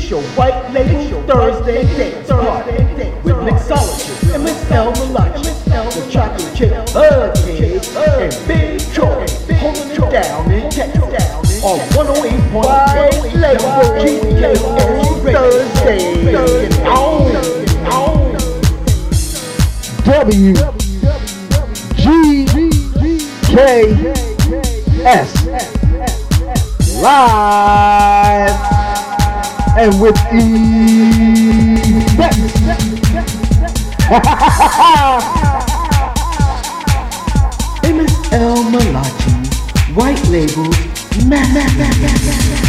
It's your white label Thursday dance party with mixologist El Malachi, the chocolate chip Bughead, and Big Troy holding it down in Texas on 108.1 label GKS Thursday. On, on. W G K S live and with effect. Miss El Malachi, white labels, master.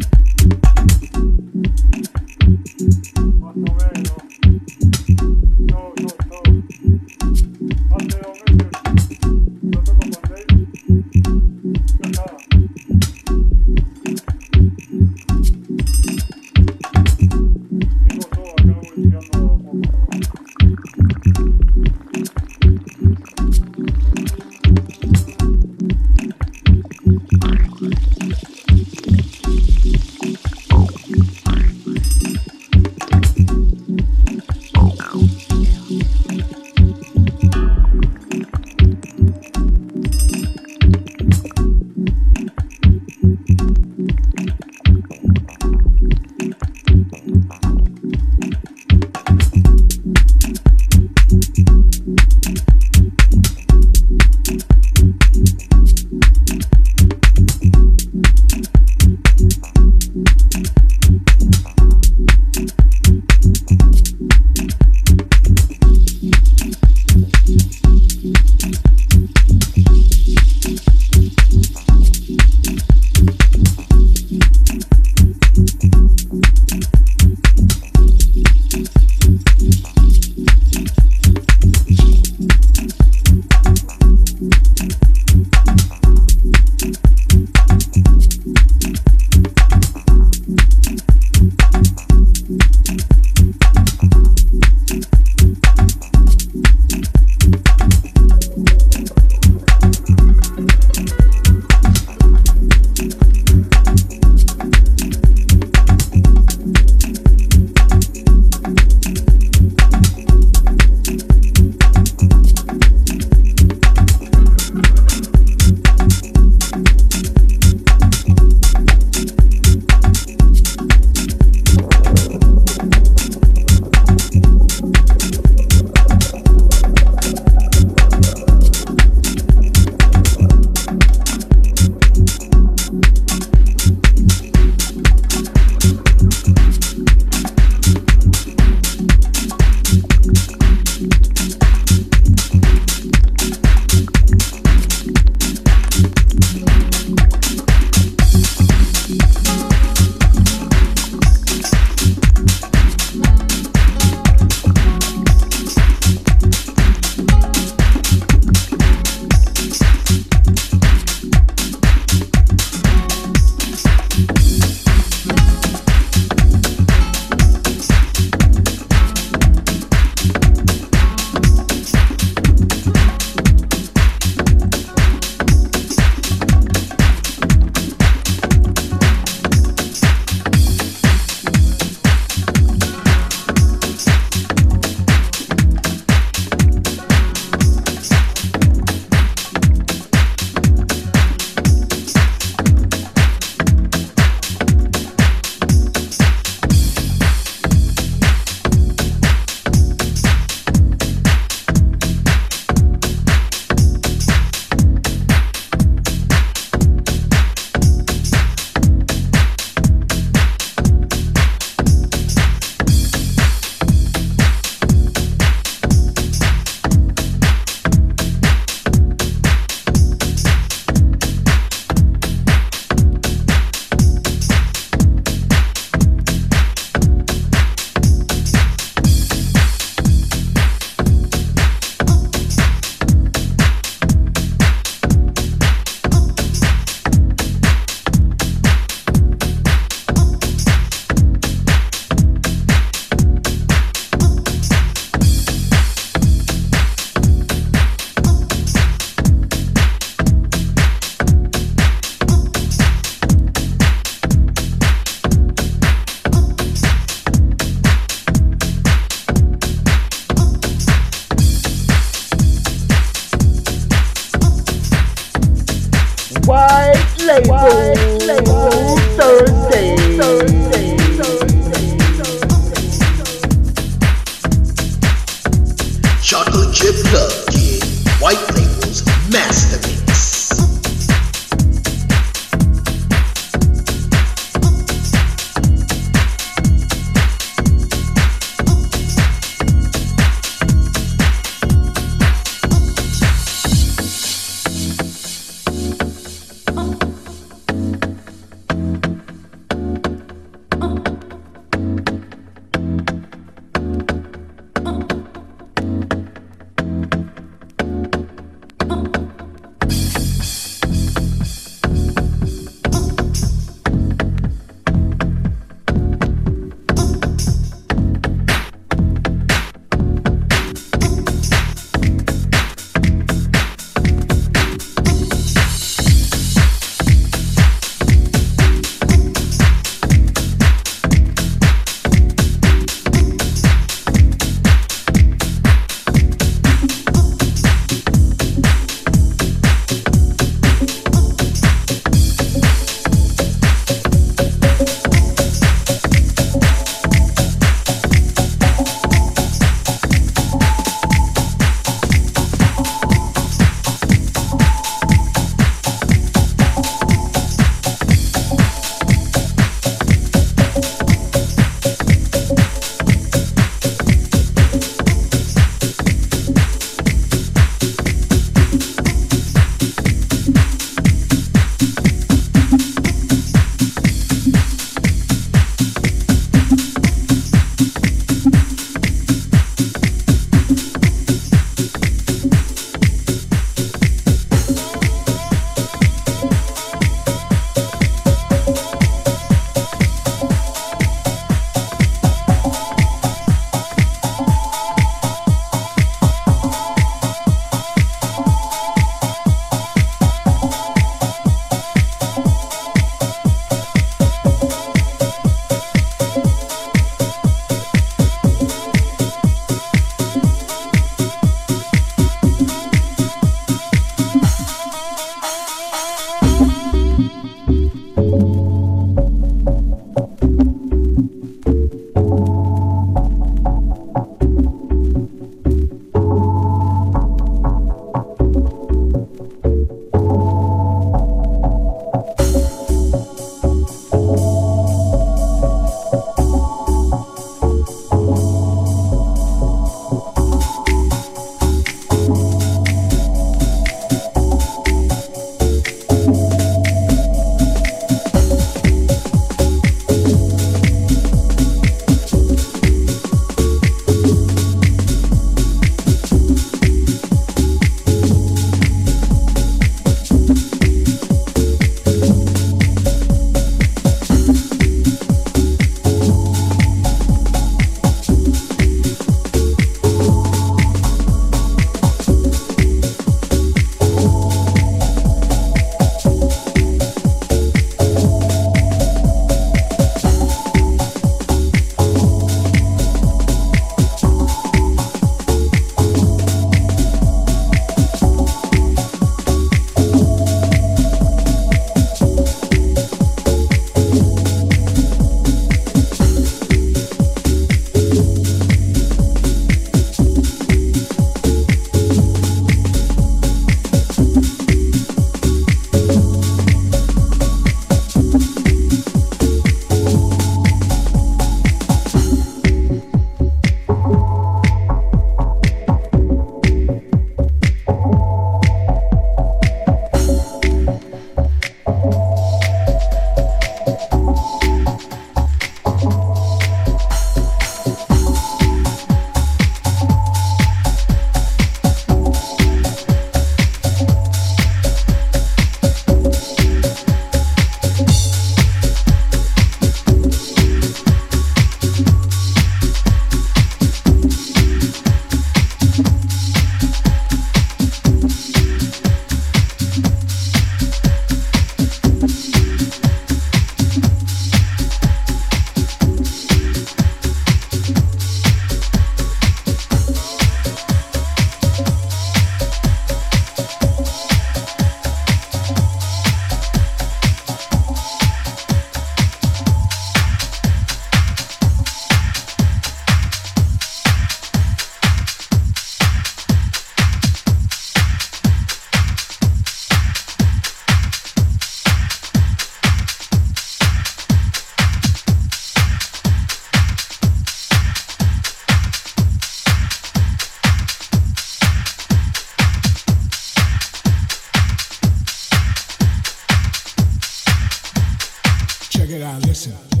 check it out, listen.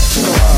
W